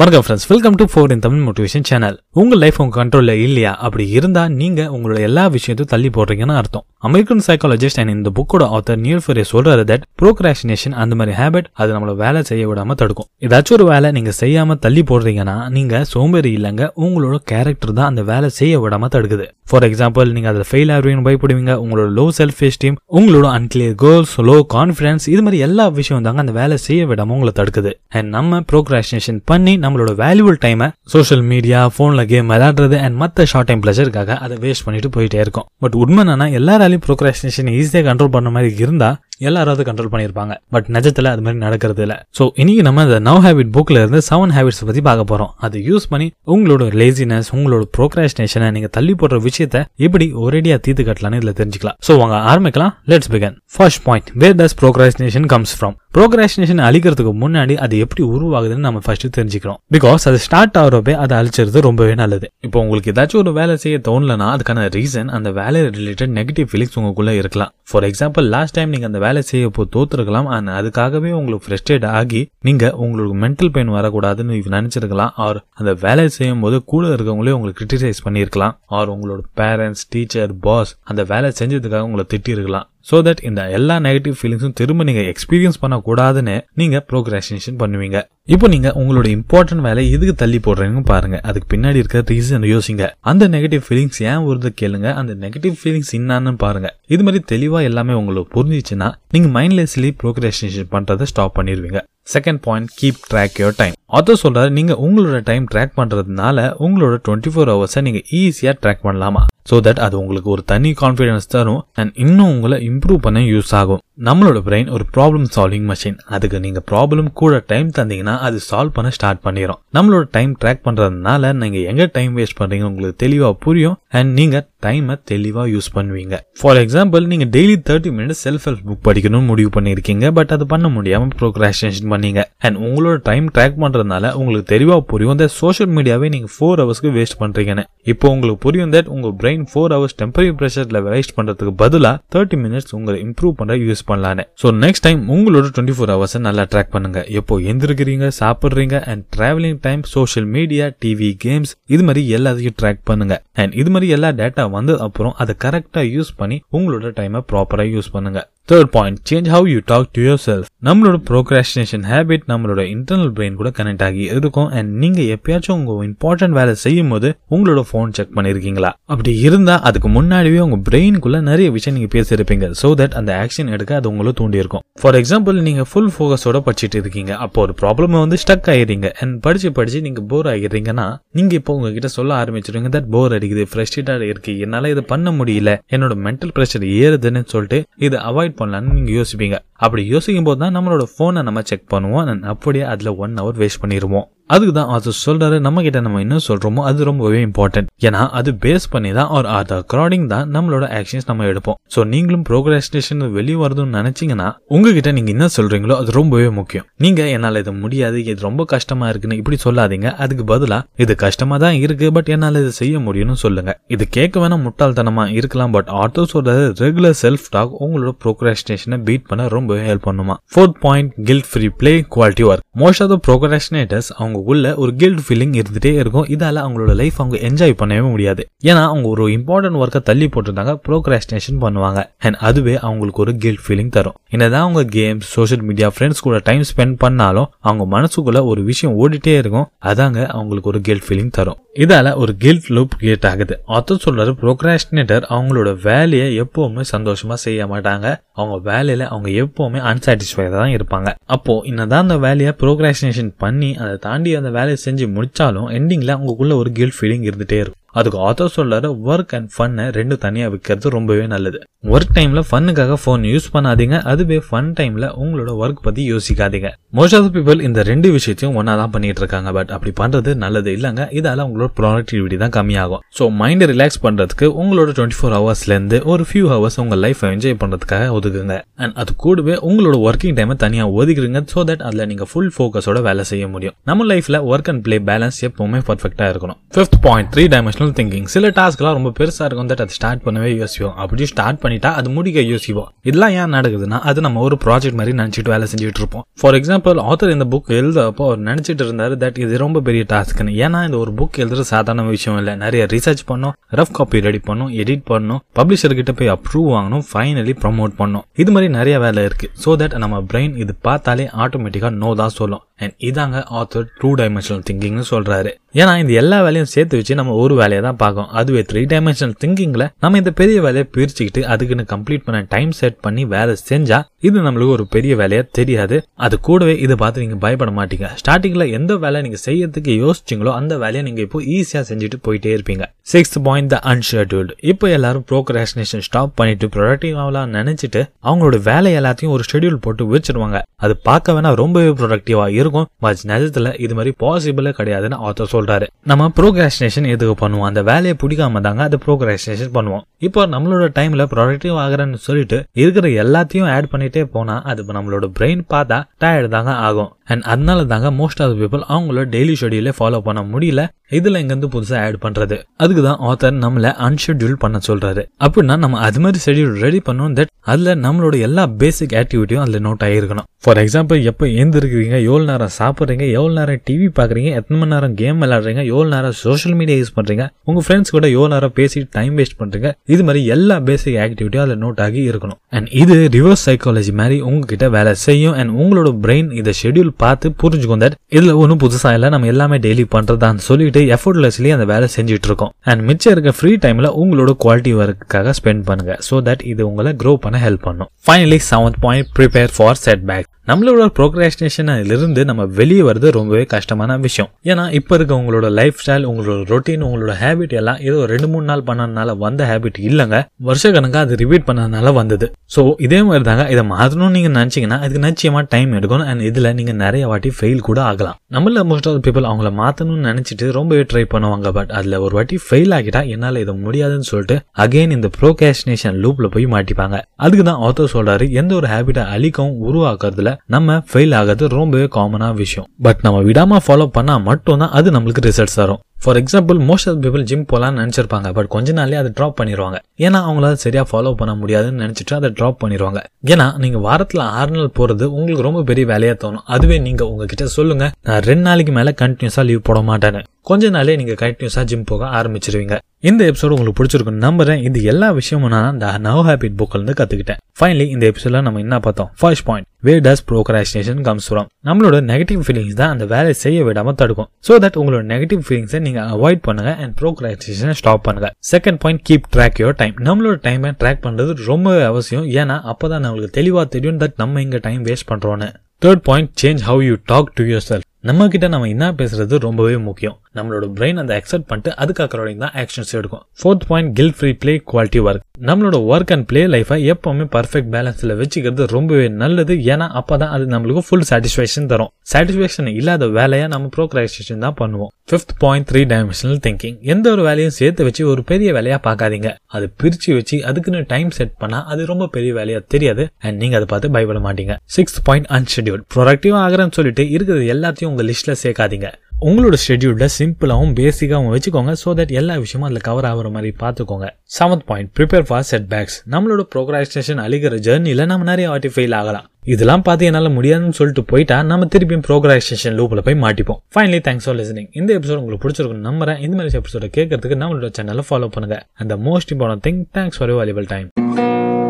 வணக்கம் friends welcome to four in Tamil motivation channel உங்கள் life உங்கள் கண்ட்ரோலில் இல்லையா? அப்படி இருந்தால் நீங்கள் உங்களோட எல்லா விஷயத்தையும் தள்ளி போடுறீங்கன்னு அர்த்தம். அமெரிக்கன் சைக்காலஜிஸ்ட் அண்ட் இந்த புக்கோட ஆத்தர் நியூ ஃபெரே சொல்றாரு தட் ப்ரோக்ராஷினேஷன் அந்த மாதிரி ஹேபிட் அது நம்மளை வேலை செய்ய விடாமல் தடுக்கும். ஏதாச்சும் ஒரு வேலை நீங்கள் செய்யாமல் தள்ளி போடுறீங்கன்னா நீங்கள் சோம்பேறி இல்லைங்க உங்களோட கேரக்டர் தான் அந்த வேலை செய்ய விடாமல் தடுக்குது. ஃபார் எக்ஸாம்பிள் நீங்கள் அதில் ஃபெயில் ஆகிறீங்கன்னு பயப்படுவீங்க உங்களோட லோ செல்ஃப் எஸ்டீம் உங்களோட அன்கிளியர் கோல்ஸ் லோ கான்ஃபிடன்ஸ் இது மாதிரி எல்லா விஷயம் தாங்க அந்த வேலை செய்ய விடாமல் உங்களை தடுக்குது. அண்ட் நம்ம ப்ரோக்ராஷினேஷன் பண்ணி நம்மளோட வேல்யூபிள் டைமை சோஷியல் மீடியா ஃபோனில் கேம் விளையாடுறது அண்ட் மற்ற ஷார்ட் டைம் ப்ளஷருக்காக அதை வேஸ்ட் பண்ணிட்டு போயிட்டே இருக்கோம். பட் உண்மை என்னன்னா எல்லாராலையும் ப்ரோக்ராஷினேஷன் ஈஸியாக கண்ட்ரோல் பண்ண மாதிரி இருந்தால் எல்லாராவது கண்ட்ரோல் பண்ணியிருப்பாங்க. பட் நிஜத்தில் அது மாதிரி நடக்கிறது இல்லை. ஸோ இன்னைக்கு நம்ம இந்த நவ் ஹேபிட் புக்கில் இருந்து செவன் ஹேபிட்ஸ் பற்றி பார்க்க போகிறோம் அதை யூஸ் பண்ணி உங்களோட லேசினஸ் உங்களோட ப்ரோக்ராஸ்டினேஷனை நீங்கள் தள்ளி போடுற விஷயத்தை எப்படி ஒரேடியாக தீர்த்து கட்டலான்னு இதில் தெரிஞ்சுக்கலாம். ஸோ வாங்க ஆரம்பிக்கலாம். Let's begin first point where does procrastination comes from procrastination அழிக்கிறதுக்கு முன்னாடி அது எப்படி உருவாகுதுன்னு நம்ம ஃபர்ஸ்ட் தெரிஞ்சுக்கிறோம். பிகாஸ் அது ஸ்டார்ட் ஆகிறப்பே அதை அழிச்சிருது ரொம்பவே நல்லது. இப்போ உங்களுக்கு ஏதாச்சும் ஒரு வேலை செய்ய தோணலனா அதுக்கான ரீசன் அந்த வேலை ரிலேட்டட் நெகட்டிவ் ஃபீலிங்ஸ் உங்களுக்குள்ள இருக்கலாம். ஃபார் எக்ஸாம்பிள் லாஸ்ட் டைம் நீங்க அந்த வேலை செய்ய போ தோத்துருக்கலாம். அண்ட் அதுக்காகவே உங்களுக்கு ஃப்ரெஸ்ட்ரேட் ஆகி நீங்க உங்களுக்கு மென்டல் பெயின் வரக்கூடாதுன்னு நினைச்சிருக்கலாம். ஆர் அந்த வேலை செய்யும் போது கூட இருக்கவங்களே உங்களுக்கு கிரிட்டிசைஸ் பண்ணியிருக்கலாம். ஆர் உங்களோட பேரண்ட்ஸ் டீச்சர் பாஸ் அந்த வேலை செஞ்சதுக்காக உங்களை திட்டிருக்கலாம் ஸோ தட் இந்த எல்லா நெகட்டிவ் ஃபீலிங்ஸும் திரும்ப நீங்கள் எக்ஸ்பீரியன்ஸ் பண்ணக்கூடாதுன்னு நீங்கள் ப்ரோக்ராசினேஷன் பண்ணுவீங்க. இப்போ நீங்க உங்களோட இம்பார்ட்டன்ட் வேலை எதுக்கு தள்ளி போடுறீங்கன்னு பாருங்க. அதுக்கு பின்னாடி இருக்கிற ரீசன் யோசிங்க. அந்த நெகட்டிவ் ஃபீலிங்ஸ் ஏன் வருது கேளுங்க. அந்த நெகட்டிவ் ஃபீலிங்ஸ் என்னன்னு பாருங்க. இது மாதிரி தெளிவா எல்லாமே உங்களுக்கு புரிஞ்சிச்சுன்னா நீங்க மைண்ட்லெஸ்லி ப்ரோக்ராஸ்டினேஷன் பண்றதை ஸ்டாப் பண்ணிடுவீங்க second point keep track your time author சொல்றாரு நீங்க உங்களோட டைம் ட்ராக் பண்றதுனால உங்களோட டுவெண்ட்டி ஃபோர் ஹவர்ஸை நீங்க ஈஸியா ட்ராக் பண்ணலாமா? ஸோ தட் அது உங்களுக்கு ஒரு தனி கான்ஃபிடன்ஸ் தரும் அண்ட் இன்னும் உங்களை இம்ப்ரூவ் பண்ண யூஸ் ஆகும். நம்மளோட பிரெயின் ஒரு ப்ராப்ளம் சால்விங் மிஷின் அதுக்கு நீங்க ப்ராப்ளம் கூட டைம் தந்தீங்கன்னா அது சால்வ் பண்ண ஸ்டார்ட் பண்ணிடும் நம்மளோட டைம் ட்ராக் பண்றதுனால நீங்க எங்க டைம் வேஸ்ட் பண்றீங்க உங்களுக்கு தெளிவா புரியும். அண்ட் நீங்க டைமை தெளிவா யூஸ் பண்ணுவீங்க. ஃபார் எக்ஸாம்பிள் நீங்க daily thirty minutes self help book படிக்கணும்னு முடிவு பண்ணிருக்கீங்க பட் அது பண்ண முடியாம ப்ரோக்ராஸ்டேஷன் பண்ணீங்க. அண்ட் உங்களோட டைம் ட்ராக் பண்றதுனால உங்களுக்கு தெளிவா புரியும் இந்த சோஷியல் மீடியாவே நீங்க ஃபோர் ஹவர்ஸ்க்கு வேஸ்ட் பண்றீங்கன்னு. இப்போ உங்களுக்கு புரியும் தட் உங்க பிரெயின் ஃபோர் ஹவர்ஸ் டெம்பரரி ப்ரெஷர்ல வேஸ்ட் பண்றதுக்கு பதிலாக தேர்ட்டி மினிட்ஸ் உங்களை இம்ப்ரூவ் பண்ண யூஸ் பண்ணலான்னு. ஸோ நெக்ஸ்ட் டைம் உங்களோட டுவெண்ட்டி ஃபோர் ஹவர்ஸ் நல்லா ட்ராக் பண்ணுங்க. எப்போ எந்திருக்கிறீங்க சாப்பிட்றீங்க and travelling time social media TV games இது மாதிரி எல்லாத்தையும் ட்ராக் பண்ணுங்க. அண்ட் இது மாதிரி எல்லா டேட்டா வந்து அப்புறம் அதை கரெக்டாக யூஸ் பண்ணி உங்களோட டைமை ப்ராப்பராக யூஸ் பண்ணுங்க. Third point change how you talk to yourself நம்மளோட ப்ரோக்ராஸ்டினேஷன் ஹேபிட் நம்மளோட இன்டர்னல் பிரெயின் கூட கனெக்ட் ஆகி இருக்கும். அண்ட் நீங்க எப்பயாச்சும் உங்க இம்பார்ட்டன்ட் வேலை செய்யும் போது உங்களோட போன் செக் பண்ணிருக்கீங்களா? அப்படி இருந்தா அதுக்கு முன்னாடியே உங்க பிரெயின்குள்ள நிறைய விஷயம் நீங்க பேசியிருப்பீங்க. சோ தட் அந்த ஆக்ஷன் எடுக்க அது உங்களை தூண்டி இருக்கும் ஃபார் எக்ஸாம்பிள் நீங்க ஃபுல் ஃபோக்கஸோட படிச்சுட்டு இருக்கீங்க. அப்போ ஒரு ப்ராப்ளம் வந்து ஸ்டக் ஆயிடுறீங்க. அண்ட் படிச்சு படிச்சு நீங்க போர் ஆகிடுறீங்கன்னா நீங்க இப்போ உங்ககிட்ட சொல்ல ஆரம்பிச்சிருவீங்க தட் போர் அடிக்குது ஃப்ரெஸ்ட்ரேட்டா இருக்கு. என்னால இதை பண்ண முடியல. என்னோட மென்டல் ப்ரெஷர் ஏறுதுன்னு சொல்லிட்டு இதை அவாய்ட் பண்ணலாம்னு நீங்கள் யோசிப்பீங்க. அப்படி யோசிக்கும் போது தான் நம்மளோட ஃபோனை நம்ம செக் பண்ணுவோம். அப்படியே அதில் ஒன் ஹவர் வேஸ்ட் பண்ணிடுவோம் அதுக்கு தான் அது சொல்றாரு. நம்ம கிட்ட நம்ம என்ன சொல்றோமோ அது ரொம்பவே இம்பார்ட்டன்ட் ஏன்னா அது பேஸ் பண்ணி தான் ஒரு அது அக்கார்டிங் தான் நம்மளோட ஆக்ஷன்ஸ் நம்ம எடுப்போம். ஸோ நீங்களும் ப்ரோக்ராஸ்டேஷன் வெளியே வரதுன்னு நினைச்சீங்கன்னா உங்ககிட்ட நீங்க என்ன சொல்றீங்களோ அது ரொம்பவே முக்கியம். நீங்க என்னால் இது முடியாது இது ரொம்ப கஷ்டமா இருக்குன்னு இப்படி சொல்லாதீங்க. அதுக்கு பதிலா இது கஷ்டமா தான் இருக்கு பட் என்னால் இது செய்ய முடியும்னு சொல்லுங்க. இது கேட்க வேணா முட்டாள்தனமா இருக்கலாம் பட் ஆர்த்தோ சொல்றது ரெகுலர் செல்ஃப் டாக் உங்களோட ப்ரோக்ராஸ்டேஷனை பீட் பண்ண ரொம்பவே ஹெல்ப் பண்ணுமா. Fourth point guilt free play quality work most of the procrastinators அவங்க உள்ள ஒரு கில்ட் ஃபீலிங் இருந்துட்டே இருக்கும். இதால அவங்களோட லைஃப் அவங்க என்ஜாய் பண்ணவே முடியாது. ஏன்னா அவங்க ஒரு இம்பார்ட்டன்ட் ஒர்க்கை தள்ளி போட்டிருந்தாங்க ப்ரோக்ராஸ்டினேஷன் பண்ணுவாங்க. அண்ட் அதுவே அவங்களுக்கு ஒரு கில்ட் ஃபீலிங் தரும். என்னதான் அவங்க கேம்ஸ் சோஷியல் மீடியா ஃப்ரெண்ட்ஸ் கூட டைம் ஸ்பெண்ட் பண்ணாலும் அவங்க மனசுக்குள்ள ஒரு விஷயம் ஓடிட்டே இருக்கும். அதாங்க அவங்களுக்கு ஒரு கில்ட் ஃபீலிங் தரும். இதால ஒரு கில்ட் லூப் கிரியேட் ஆகுது. அர்த்தம் சொல்றாரு ப்ரோக்ராஸ்டினேட்டர் அவங்களோட வேலையை எப்பவுமே சந்தோஷமா செய்ய மாட்டாங்க. அவங்க வேலையில அவங்க எப்பவுமே அன்சாட்டிஸ்ஃபைடா தான் இருப்பாங்க. அப்போ என்னதான் அந்த வேலையை ப்ரோக்ராஸ்டினேஷன் பண்ணி அதை தாண்டி அந்த வேலையை செஞ்சு முடிச்சாலும் எண்டிங்ல அவங்களுக்குள்ள ஒரு கில்ட் ஃபீலிங் இருந்துகிட்டே இருக்கும். அதுக்கு ஆத்தர் சொல்றாரு ஒர்க் அண்ட் ஃபன்னை ரெண்டு தனியாக வைக்கிறது ரொம்பவே நல்லது. ஒர்க் டைம்ல ஃபன்னுக்காக ஃபோன் யூஸ் பண்ணாதீங்க அதுவே ஃபன் டைம்ல உங்களோட ஒர்க் பத்தி யோசிக்காதீங்க. மோஸ்ட் ஆஃப் பீப்புள் இந்த ரெண்டு விஷயத்தையும் ஒன்னா தான் பண்ணிட்டு இருக்காங்க பட் அப்படி பண்றது நல்லது இல்லைங்க. இதால உங்களோட ப்ரொடக்டிவிட்டி தான் கம்மியாகும். ஸோ மைண்டை ரிலாக்ஸ் பண்றதுக்கு உங்களோட டுவெண்ட்டி ஃபோர் ஹவர்ஸ்ல இருந்து ஒரு ஃபியூ ஹவர்ஸ் உங்க லைஃப் என்ஜாய் பண்றதுக்காக ஒதுக்குங்க. அண்ட் அது கூடவே உங்களோட ஒர்க்கிங் டைமை தனியாக ஒதுக்குறீங்க ஸோ தட் அதில் நீங்க ஃபுல் ஃபோக்கஸோட வேலை செய்ய முடியும். நம்ம லைஃப்ல ஒர்க் அண்ட் பிளே பேலன்ஸ் எப்பவுமே பர்ஃபெக்டா இருக்கணும். Fifth point three dimensional dimensional thinking சில டாஸ்க்லாம் ரொம்ப பெருசாக இருக்கும். தட் அது ஸ்டார்ட் பண்ணவே யோசிப்போம். அப்படி ஸ்டார்ட் பண்ணிட்டா அது முடிக்க யோசிப்போம். இதெல்லாம் ஏன் நடக்குதுன்னா அது நம்ம ஒரு ப்ராஜெக்ட் மாதிரி நினச்சிட்டு வேலை செஞ்சுட்டு இருப்போம். ஃபார் எக்ஸாம்பிள் ஆத்தர் இந்த புக் எழுதப்போ அவர் நினச்சிட்டு இருந்தார் தட் இது ரொம்ப பெரிய டாஸ்க்னு ஏன்னா இந்த ஒரு புக் எழுதுறது சாதாரண விஷயம் இல்லை. நிறைய ரிசர்ச் பண்ணும் ரஃப் காப்பி ரெடி பண்ணும் எடிட் பண்ணும் பப்ளிஷர் கிட்ட போய் அப்ரூவ் வாங்கணும் ஃபைனலி ப்ரமோட் பண்ணும். இது மாதிரி நிறைய வேலை இருக்கு. ஸோ தட் நம்ம பிரெயின் இது பார்த்தாலே ஆட்டோமேட்டிக்காக நோ தான் சொல்லும். அண்ட் இதாங்க ஆத்தர் டூ டைமென்ஷனல் திங்கிங்னு சொல்கிறாரு ஏன்னா இந்த எல்லா வேலையும் சேர்த்து வச்சு நம்ம ஒரு வேலையை தான் பார்க்கும் அதுவே த்ரீ டைமென்ஷனல் திங்கிங்கில் நம்ம இந்த பெரிய வேலையை பிரிச்சுக்கிட்டு அதுக்குன்னு கம்ப்ளீட் பண்ண டைம் செட் பண்ணி வேலை செஞ்சால் இது நம்மளுக்கு ஒரு பெரிய வேலையாக தெரியாது. அது கூடவே இதை பார்த்து நீங்கள் பயப்பட மாட்டீங்க. ஸ்டார்டிங்கில் எந்த வேலை நீங்கள் செய்யறதுக்கு யோசிச்சீங்களோ அந்த வேலையை நீங்கள் இப்போ ஈஸியாக செஞ்சுட்டு போயிட்டே இருப்பீங்க. சிக்ஸ்த் பாயிண்ட் த அன்ஷெட்யூல்டு இப்போ எல்லாரும் ப்ரோக்ராஸ்டினேஷன் ஸ்டாப் பண்ணிட்டு ப்ரொடக்டிவ் ஆகலாம் நினச்சிட்டு அவங்களோட வேலை எல்லாத்தையும் ஒரு ஷெட்யூல் போட்டு வச்சிருவாங்க. அது பார்க்க வேணா ரொம்பவே ப்ரொடக்டிவாக இருக்கும் பட் நிஜத்துல இது மாதிரி பாசிபிளே கிடையாதுன்னு ஆத்தர் சொல்றாரு. நம்ம ப்ரோக்ராஸ்டினேஷன் எதுக்கு பண்ணுவோம்? அந்த வேலையை பிடிக்காம தாங்க அது ப்ரோக்ராஸ்டினேஷன் பண்ணுவோம். இப்போ நம்மளோட டைம்ல ப்ரொடக்டிவ் ஆகிறேன்னு சொல்லிட்டு இருக்கிற எல்லாத்தையும் ஆட் பண்ணிட்டே போனா அது இப்போ நம்மளோட பிரெயின் பார்த்தா டயர்டு தாங்க ஆகும். அண்ட் அதனால தாங்க மோஸ்ட் ஆஃப் பீப்புள் அவங்களோட டெய்லி ஷெடியூலே ஃபாலோ பண்ண முடியல. இதுல இங்கிருந்து புதுசா ஆட் பண்றது. அதுக்கு தான் ஆத்தர் நம்மள அன்ஷெட்யூல் பண்ண சொல்றாரு. அப்படின்னா நம்ம அது மாதிரி ஷெடியூல் ரெடி பண்ணணும் தட் அதுல நம்மளோட எல்லா பேசிக் ஆக்டிவிட்டியும் அதுல நோட் ஆகிருக்கணும் ஃபார் எக்ஸாம்பிள் எப்போ எழுந்திருக்கிறீங்க எவ்வளவு நேரம் சாப்பிட்றீங்க எவ்வளவு நேரம் டிவி பாக்குறீங்க எத்தனை மணி நேரம் கேம் விளையாடுறீங்க எவ்வளவு நேரம் சோஷியல் மீடியா யூஸ் பண்றீங்க உங்க ஃப்ரெண்ட்ஸ் கூட எவ்வளவு நேரம் பேசி டைம் வேஸ்ட் பண்றீங்க இது மாதிரி எல்லா பேசிக் ஆக்டிவிட்டியும் அதில் நோட் ஆகி இருக்கணும். அண்ட் இது ரிவர்ஸ் சைக்காலஜி மாதிரி உங்ககிட்ட வேலை செய்யும். அண்ட் உங்களோட பிரெயின் இதை ஷெடியூல் பார்த்து புரிஞ்சுக்கும் தட் இதில் ஒன்றும் புதுசாக இல்லை. நம்ம எல்லாமே டெய்லி பண்ணுறதான்னு சொல்லிட்டு எஃபர்ட்லெஸ்லி அந்த வேலை செஞ்சுட்டு இருக்கோம். அண்ட் மிச்சம் இருக்க ஃப்ரீ டைமில் உங்களோட குவாலிட்டி ஒர்க்குக்காக ஸ்பெண்ட் பண்ணுங்க. ஸோ தட் இது உங்களை க்ரோ பண்ண ஹெல்ப் பண்ணும். Finally seventh point prepare for setback நம்மளோட ப்ரோக்ராஸ்டினேஷனிலிருந்து நம்ம வெளியே வருது ரொம்பவே கஷ்டமான விஷயம். ஏன்னா இப்போ இருக்க உங்களோட லைஃப் ஸ்டைல் உங்களோட ரொட்டீன் உங்களோட ஹேபிட் எல்லாம் ஏதோ ரெண்டு மூணு நாள் பண்ணதுனால வந்த ஹேபிட் இல்லைங்க. வருஷ கணக்காக அது ரிப்பீட் பண்ணதுனால வந்தது. ஸோ இதே மாதிரி தாங்க இதை மாற்றணும்னு நீங்கள் நினச்சிங்கன்னா அதுக்கு நிச்சயமாக டைம் எடுக்கணும். அண்ட் இதில் நீங்கள் நிறைய வாட்டி ஃபெயில் கூட ஆகலாம். நம்மள மோஸ்ட் ஆஃப் பீப்புள் அவங்கள மாற்றணும்னு நினச்சிட்டு ரொம்பவே ட்ரை பண்ணுவாங்க. பட் அதில் ஒரு வாட்டி ஃபெயில் ஆகிட்டா என்னால் இதை முடியாதுன்னு சொல்லிட்டு அகைன் இந்த ப்ரோகாஸ்டினேஷன் லூப்பில் போய் மாட்டிப்பாங்க. அதுக்கு தான் ஆத்தர் சொல்கிறாரு எந்த ஒரு ஹேபிட்டை அழிக்கவும் உருவாக்குறதுல நம்ம ஃபெயில் ஆகிறது ரொம்பவே காமனான விஷயம். பட் நம்ம விடாமல் ஃபாலோ பண்ணால் மட்டும்தான் அது நம்மளுக்கு ரிசல்ட்ஸ் தரும். For example most of people gym போகலான்னு நினச்சிருப்பாங்க. பட் கொஞ்ச நாளே அதை ட்ராப் பண்ணிடுவாங்க ஏன்னா அவங்களால சரியாக ஃபாலோ பண்ண முடியாதுன்னு நினச்சிட்டு அதை ட்ராப் பண்ணிடுவாங்க ஏன்னா நீங்கள் வாரத்தில் ஆறு நாள் போகிறது உங்களுக்கு ரொம்ப பெரிய வேலையாக தோணும். அதுவே நீங்கள் உங்ககிட்ட சொல்லுங்கள் நான் ரெண்டு நாளைக்கு மேலே கண்டினியூஸாக லீவ் போட மாட்டேன்னு. கொஞ்ச நாளே நீங்கள் கண்டினியூஸாக ஜிம் போக ஆரம்பிச்சிருவீங்க. இந்த எபிசோடு உங்களுக்கு பிடிச்சிருக்கும் நம்புறேன். இது எல்லா விஷயமும் நான் இந்த நவ் ஹேபிட் புக்ல இருந்து ஃபைனலி இந்த எபிசோட்ல நம்ம என்ன பார்த்தோம்? First point where does procrastination comes from நம்மளோட நெகட்டிவ் ஃபீலிங்ஸ் தான் அந்த வேலையை செய்ய விடாமல் தடுக்கும். ஸோ தட் உங்களோட நெகட்டிவ் ஃபீலிங்ஸை நீங்கள் அவாய்ட் பண்ணுங்க அண்ட் ப்ரோக்ராஸ்டினேஷனை ஸ்டாப் பண்ணுங்க. Second point keep track your time நம்மளோட டைமை ட்ராக் பண்ணுறது ரொம்ப அவசியம். ஏன்னா அப்போ தான் நம்மளுக்கு தெளிவாக தெரியும் தட் நம்ம இங்கே டைம் வேஸ்ட் பண்ணுறோன்னு third point change how you talk to yourself நம்ம கிட்ட நம்ம என்ன பேசுறது ரொம்பவே முக்கியம். நம்மளோட பிரெயின் அந்த அக்செப்ட் பண்ணிட்டு அதுக்கு தான் ஆக்ஷன்ஸ் எடுக்கும். Fourth point guilt free play quality work நம்மளோட ஒர்க் அண்ட் பிளே லைஃபை எப்பவுமே பர்ஃபெக்ட் பேலன்ஸில் வச்சுக்கிறது ரொம்பவே நல்லது. ஏன்னா அப்போ தான் அது நம்மளுக்கு ஃபுல் சாட்டிஸ்ஃபேக்ஷன் தரும். சாட்டிஸ்ஃபேக்ஷன் இல்லாத வேலையை நம்ம ப்ரோக்ராஸ்டேஷன் தான் பண்ணுவோம். Fifth point three dimensional thinking எந்த ஒரு வேலையும் சேர்த்து வச்சு ஒரு பெரிய வேலையாக பார்க்காதீங்க. அது பிரித்து வச்சு அதுக்குன்னு டைம் செட் பண்ணால் அது ரொம்ப பெரிய வேலையாக தெரியாது. அண்ட் நீங்கள் அதை பார்த்து பயப்பட மாட்டீங்க. சிக்ஸ்த் பாயிண்ட் அன்ஷெடியூல் ப்ரொடக்டிவாக ஆகிறேன்னு சொல்லிட்டு இருக்கிறது எல்லாத்தையும் உங்கள் லிஸ்ட்டில் சேர்க்காதீங்க. உங்களோட ஷெட்யூல்ல சிம்பிளாகவும் பேசிக்காகவும் வச்சுக்கோங்க ஸோ தட் எல்லா விஷயமும் அதில் கவர் ஆகிற மாதிரி பார்த்துக்கோங்க. Seventh point prepare for setbacks நம்மளோட ப்ரோக்ராஸ்டேஷன் அழிக்கிற ஜேர்னியில் நம்ம நிறைய வாட்டி ஃபெயில் ஆகலாம். இதெல்லாம் பார்த்து என்னால் முடியாதுன்னு சொல்லிட்டு போயிட்டா நம்ம திருப்பியும் ப்ரோக்ராஸ்டேஷன் லூப்பில் போய் மாட்டிப்போம். ஃபைனலி தேங்க்ஸ் ஃபார் லிசனிங் இந்த எபிசோட் உங்களுக்கு பிடிச்சிருக்கும் நம்புறேன். இந்த மாதிரி எபிசோட கேட்கறதுக்கு நம்மளோட சேனலை ஃபாலோ பண்ணுங்க. அந்த most important thing thanks for valuable valuable time